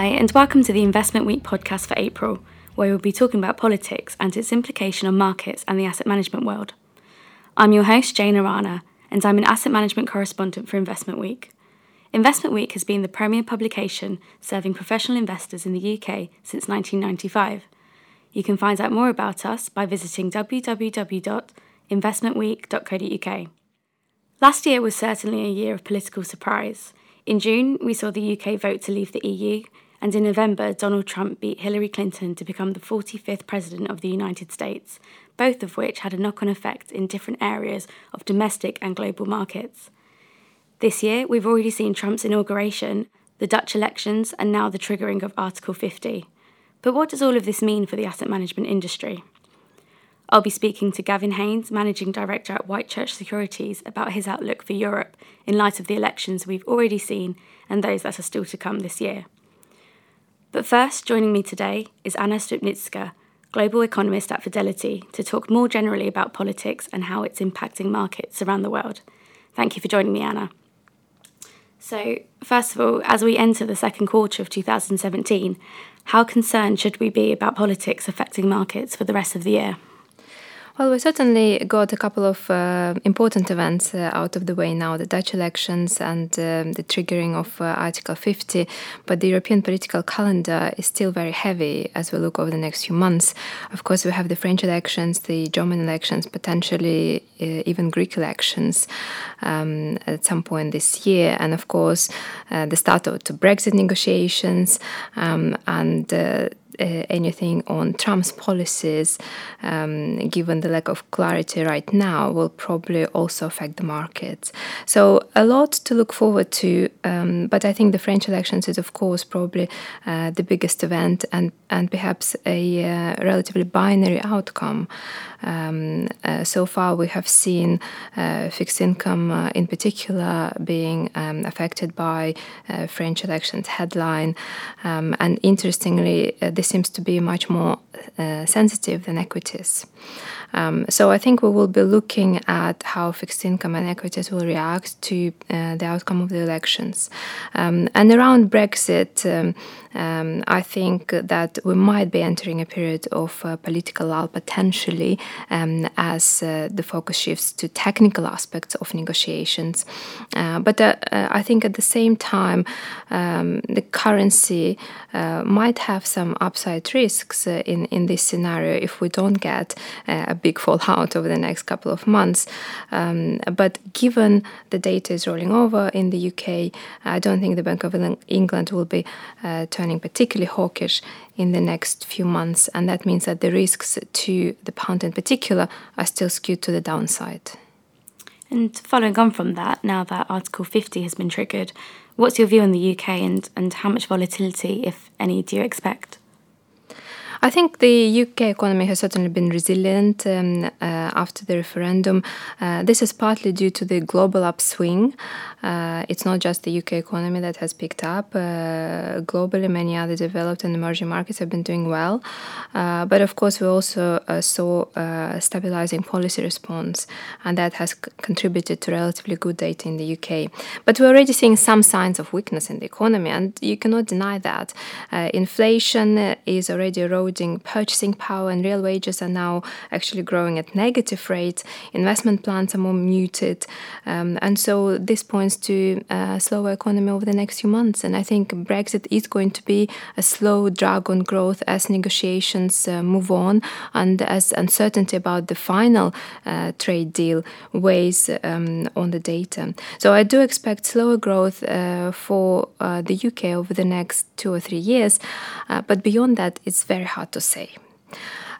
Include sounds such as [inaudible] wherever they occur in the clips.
Hi, and welcome to the Investment Week podcast for April, where we'll be talking about politics and its implication on markets and the asset management world. I'm your host, Jana Rana, and I'm an asset management correspondent for Investment Week. Investment Week has been the premier publication serving professional investors in the UK since 1995. You can find out more about us by visiting www.investmentweek.co.uk. Last year was certainly a year of political surprise. In June, we saw the UK vote to leave the EU, and in November, Donald Trump beat Hillary Clinton to become the 45th President of the United States, both of which had a knock on effect in different areas of domestic and global markets. This year, we've already seen Trump's inauguration, the Dutch elections, and now the triggering of Article 50. But what does all of this mean for the asset management industry? I'll be speaking to Gavin Haynes, Managing Director at Whitechurch Securities, about his outlook for Europe in light of the elections we've already seen and those that are still to come this year. But first, joining me today is Anna Stupnitska, Global Economist at Fidelity, to talk more generally about politics and how it's impacting markets around the world. Thank you for joining me, Anna. So, first of all, as we enter the second quarter of 2017, how concerned should we be about politics affecting markets for the rest of the year? Well, we certainly got a couple of uh, important events uh, out of the way now the Dutch elections and uh, the triggering of uh, Article 50. But the European political calendar is still very heavy as we look over the next few months. Of course, we have the French elections, the German elections, potentially uh, even Greek elections um, at some point this year. And of course, uh, the start of the Brexit negotiations um, and uh, anything on Trump's policies, um, given the lack of clarity right now, will probably also affect the markets. So, a lot to look forward to. Um, but I think the French elections is, of course, probably uh, the biggest event and, and perhaps a uh, relatively binary outcome. Um, uh, so far, we have seen uh, fixed income, uh, in particular, being um, affected by French elections headline. Um, and interestingly, this seems to be much more sensitive than equities. Um, so I think we will be looking at how fixed income and equities will react to uh, the outcome of the elections. Um, and around Brexit, um, um, I think that we might be entering a period of uh, political lull potentially um, as uh, the focus shifts to technical aspects of negotiations. Uh, but uh, uh, I think at the same time, um, the currency uh, might have some upside risks uh, in, in this scenario if we don't get uh, a big fallout over the next couple of months. Um, but given the data is rolling over in the UK, I don't think the Bank of England will be uh, turning particularly hawkish in the next few months, and that means that the risks to the pound in particular are still skewed to the downside. And following on from that, now that Article 50 has been triggered, what's your view on the UK and, and how much volatility, if any, do you expect? I think the UK economy has certainly been resilient um, uh, after the referendum. Uh, this is partly due to the global upswing. Uh, it's not just the UK economy that has picked up. Uh, globally, many other developed and emerging markets have been doing well. Uh, but of course, we also uh, saw a stabilizing policy response, and that has c- contributed to relatively good data in the UK. But we're already seeing some signs of weakness in the economy, and you cannot deny that. inflation is already eroding eroding purchasing power, and real wages are now actually growing at negative rates. Investment plans are more muted, um, and so this points to a slower economy over the next few months. And I think Brexit is going to be a slow drag on growth as negotiations uh, move on, and as uncertainty about the final uh, trade deal weighs um, on the data. So I do expect slower growth uh, for uh, the UK over the next two or three years, uh, but beyond that, it's very hard hard to say.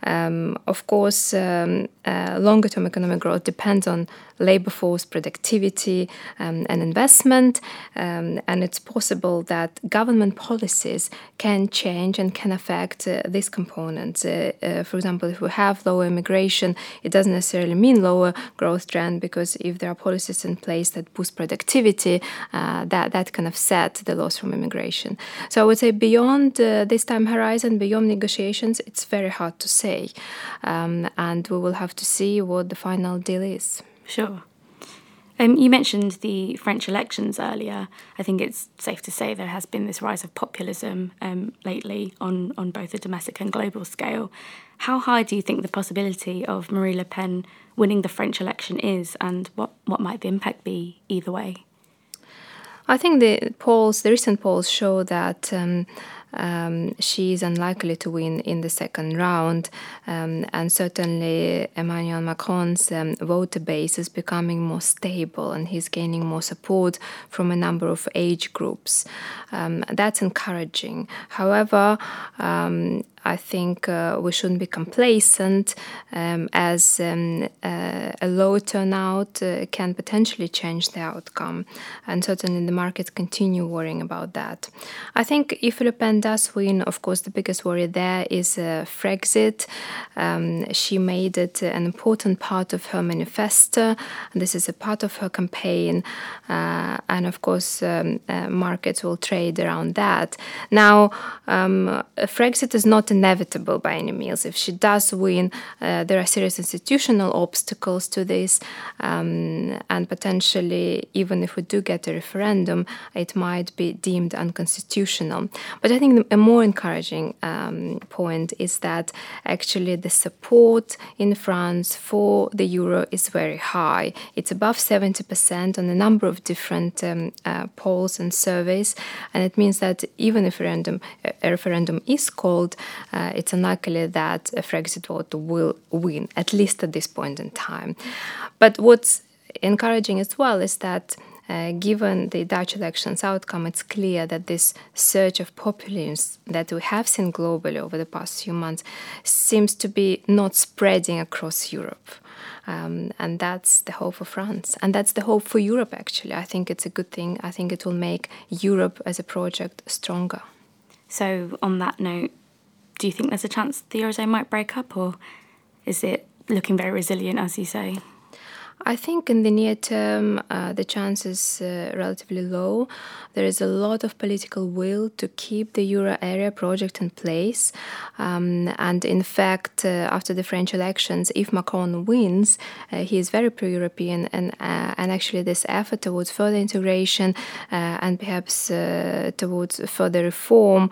Um, of course, um, uh, longer term economic growth depends on labor force productivity um, and investment. Um, and it's possible that government policies can change and can affect uh, these components. Uh, uh, for example, if we have lower immigration, it doesn't necessarily mean lower growth trend because if there are policies in place that boost productivity, uh, that, that can offset the loss from immigration. So I would say beyond uh, this time horizon, beyond negotiations, it's very hard to say. Um, and we will have to see what the final deal is. Sure. Um, you mentioned the French elections earlier. I think it's safe to say there has been this rise of populism um, lately on, on both a domestic and global scale. How high do you think the possibility of Marine Le Pen winning the French election is, and what, what might the impact be either way? I think the polls, the recent polls, show that. Um, um, she is unlikely to win in the second round, um, and certainly Emmanuel Macron's um, voter base is becoming more stable and he's gaining more support from a number of age groups. Um, that's encouraging. However, um, I think uh, we shouldn't be complacent um, as um, uh, a low turnout uh, can potentially change the outcome. And certainly the markets continue worrying about that. I think if Le Pen does win, of course, the biggest worry there is uh, Frexit. Um, she made it an important part of her manifesto. This is a part of her campaign. Uh, and of course, um, uh, markets will trade around that. Now, um, Frexit is not inevitable by any means. If she does win, uh, there are serious institutional obstacles to this, um, and potentially, even if we do get a referendum, it might be deemed unconstitutional. But I think a more encouraging um, point is that actually the support in France for the euro is very high. It's above 70% on a number of different um, uh, polls and surveys, and it means that even if a referendum, a referendum is called, uh, it's unlikely that a Frexit vote will win, at least at this point in time. But what's encouraging as well is that uh, given the Dutch elections outcome, it's clear that this surge of populism that we have seen globally over the past few months seems to be not spreading across Europe. Um, and that's the hope for France. And that's the hope for Europe, actually. I think it's a good thing. I think it will make Europe as a project stronger. So, on that note, do you think there's a chance the Eurozone might break up, or is it looking very resilient, as you say? I think in the near term, uh, the chance is uh, relatively low. There is a lot of political will to keep the euro area project in place. Um, and in fact, uh, after the French elections, if Macron wins, uh, he is very pro European. And, uh, and actually, this effort towards further integration uh, and perhaps towards further reform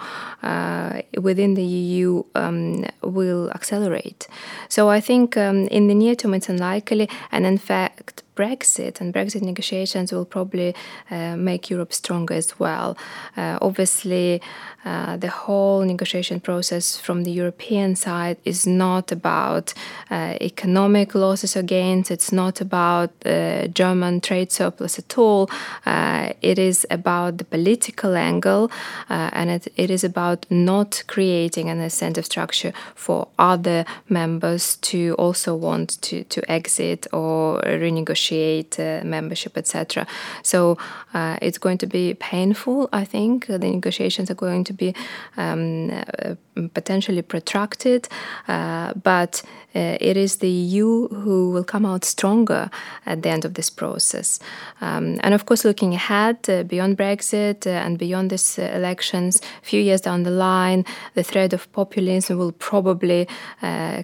within the EU um, will accelerate. So I think um, in the near term, it's unlikely. And in fact, fact, Brexit and Brexit negotiations will probably uh, make Europe stronger as well. Uh, obviously, uh, the whole negotiation process from the European side is not about uh, economic losses or gains, it's not about uh, German trade surplus at all. Uh, it is about the political angle and it, it is about not creating an incentive structure for other members to also want to, to exit or renegotiate negotiate uh, membership, etc. So uh, it's going to be painful. I think the negotiations are going to be um, uh, potentially protracted, uh, but uh, it is the EU who will come out stronger at the end of this process. Um, and of course, looking ahead uh, beyond Brexit and beyond these elections, a few years down the line, the threat of populism will probably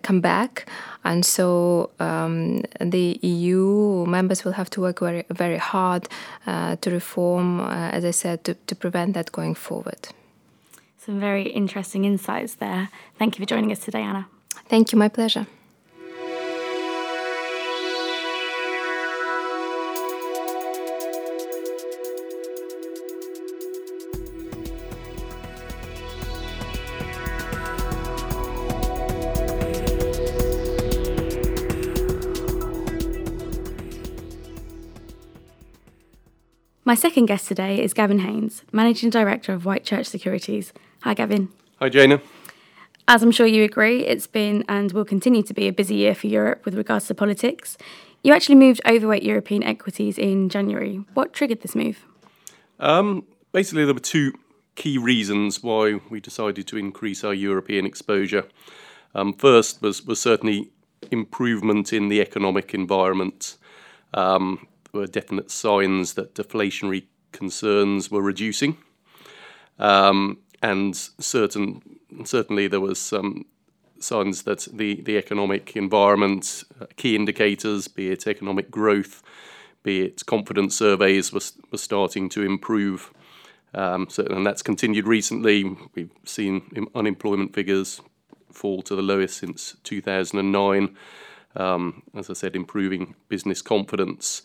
come back. And so um, the EU members will have to work very, very hard uh, to reform, uh, as I said, to, to prevent that going forward. Some very interesting insights there. Thank you for joining us today, Anna. Thank you, my pleasure. My second guest today is Gavin Haynes, Managing Director of Whitechurch Securities. Hi, Gavin. Hi, Jana. As I'm sure you agree, it's been and will continue to be a busy year for Europe with regards to politics. You actually moved overweight European equities in January. What triggered this move? Um, basically, there were two key reasons why we decided to increase our European exposure. Um, first was, was certainly improvement in the economic environment. Um, were definite signs that deflationary concerns were reducing. Um, and certain, certainly there was some signs that the, the economic environment, uh, key indicators, be it economic growth, be it confidence surveys were, were starting to improve. Um, so, and that's continued recently. We've seen unemployment figures fall to the lowest since 2009. Um, as I said, improving business confidence.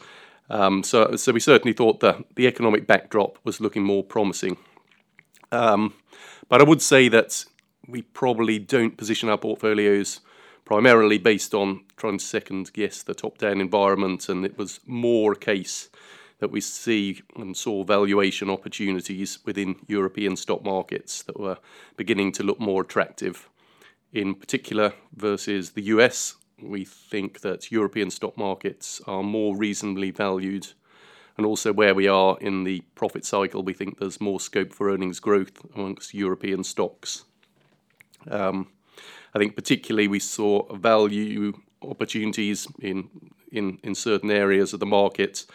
Um, so, so we certainly thought that the economic backdrop was looking more promising. Um, but I would say that we probably don't position our portfolios primarily based on trying to second guess the top down environment, and it was more a case that we see and saw valuation opportunities within European stock markets that were beginning to look more attractive. In particular, versus the US, we think that European stock markets are more reasonably valued. And also, where we are in the profit cycle, we think there's more scope for earnings growth amongst European stocks. Um, I think particularly we saw value opportunities in in, in certain areas of the market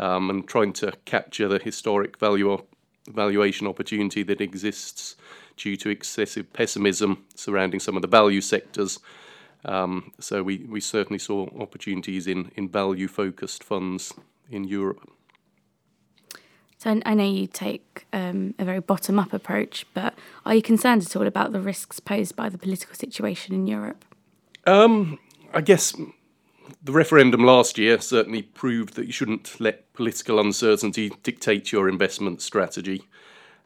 um, and trying to capture the historic value valuation opportunity that exists due to excessive pessimism surrounding some of the value sectors. Um, so we, we certainly saw opportunities in, in value focused funds in Europe. So I know you take um, a very bottom up approach, but are you concerned at all about the risks posed by the political situation in Europe? Um, I guess the referendum last year certainly proved that you shouldn't let political uncertainty dictate your investment strategy.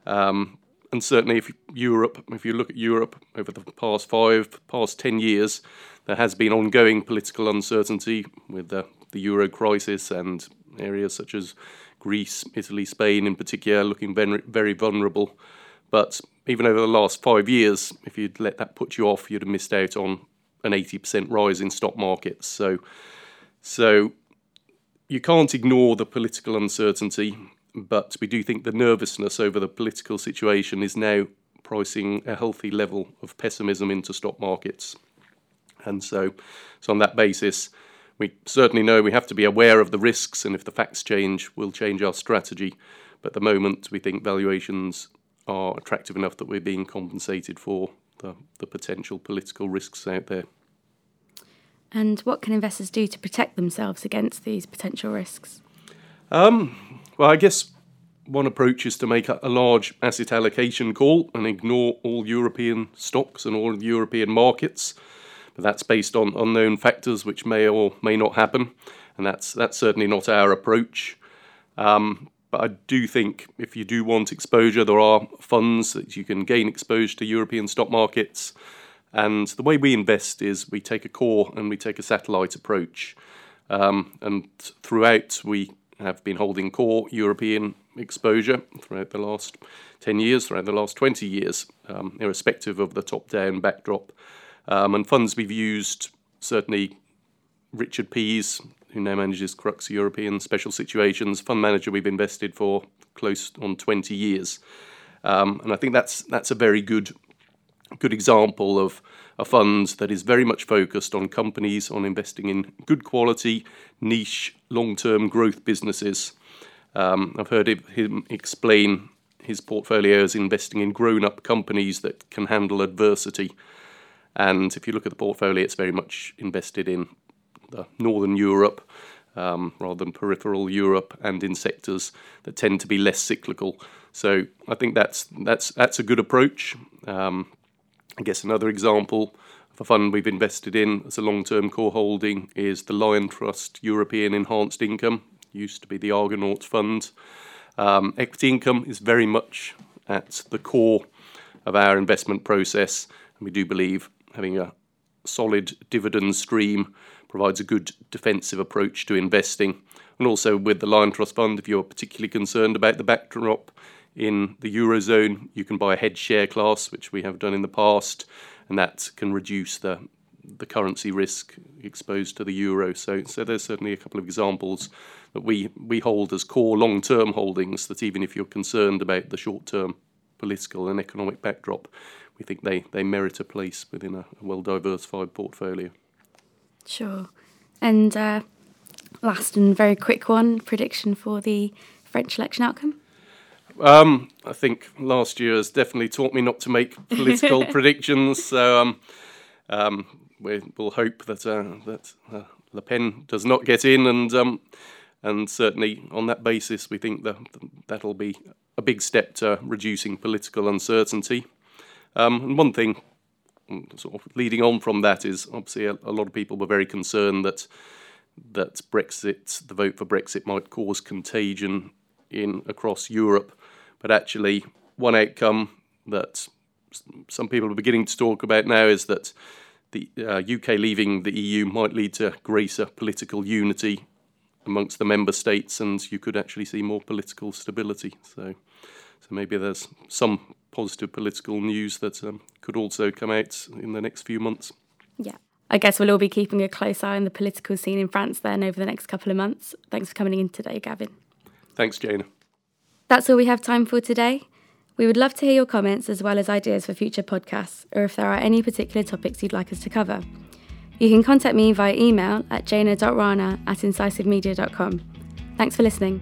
Um, and certainly, if Europe, if you look at Europe over the past five, past ten years, there has been ongoing political uncertainty with the, the euro crisis and areas such as Greece, Italy, Spain in particular, looking very, vulnerable. But even over the last five years, if you'd let that put you off, you'd have missed out on an 80% rise in stock markets. So, so you can't ignore the political uncertainty, but we do think the nervousness over the political situation is now pricing a healthy level of pessimism into stock markets. And so, so on that basis, we certainly know we have to be aware of the risks, and if the facts change, we'll change our strategy. But at the moment, we think valuations are attractive enough that we're being compensated for the, the potential political risks out there. And what can investors do to protect themselves against these potential risks? Um, well, I guess one approach is to make a large asset allocation call and ignore all European stocks and all European markets but that's based on unknown factors which may or may not happen, and that's that's certainly not our approach. Um, but I do think if you do want exposure, there are funds that you can gain exposure to European stock markets. And the way we invest is we take a core and we take a satellite approach. Um, and throughout, we have been holding core European exposure throughout the last 10 years, throughout the last 20 years, um, irrespective of the top down backdrop. Um, and funds we've used, certainly Richard Pease, who now manages Crux European Special Situations, fund manager we've invested for close on 20 years. Um, and I think that's that's a very good good example of a fund that is very much focused on companies, on investing in good quality, niche, long-term growth businesses. Um, I've heard him explain his portfolio as investing in grown-up companies that can handle adversity. And if you look at the portfolio, it's very much invested in the Northern Europe um, rather than peripheral Europe and in sectors that tend to be less cyclical. So I think that's that's that's a good approach. Um, I guess another example of a fund we've invested in as a long-term core holding is the Liontrust European Enhanced Income. Used to be the Argonauts Fund. Um, equity income is very much at the core of our investment process, and we do believe having a solid dividend stream provides a good defensive approach to investing. And also with the Liontrust Fund, if you're particularly concerned about the backdrop in the Eurozone, you can buy a hedge share class, which we have done in the past, and that can reduce the the currency risk exposed to the euro. So, so there's certainly a couple of examples that we, we hold as core long term holdings that even if you're concerned about the short term political and economic backdrop, we think they, they merit a place within a, well diversified portfolio. Sure. And uh, last and very quick one prediction for the French election outcome? Um, I think last year has definitely taught me not to make [laughs] political predictions. So um, um, we will hope that uh, that uh, Le Pen does not get in, and um, And certainly on that basis, we think that that'll be a big step to reducing political uncertainty. Um, and one thing, mm, sort of leading on from that, is obviously a, a lot of people were very concerned that that Brexit, the vote for Brexit, might cause contagion in across Europe. But actually, one outcome that some people are beginning to talk about now is that the uh, UK leaving the EU might lead to greater political unity amongst the member states, and you could actually see more political stability. So, so maybe there's some positive political news that um, could also come out in the next few months. Yeah. I guess we'll all be keeping a close eye on the political scene in France then over the next couple of months. Thanks for coming in today, Gavin. Thanks, Jana. That's all we have time for today. We would love to hear your comments as well as ideas for future podcasts, or if there are any particular topics you'd like us to cover. You can contact me via email at jana.rana at incisivemedia.com. Thanks for listening.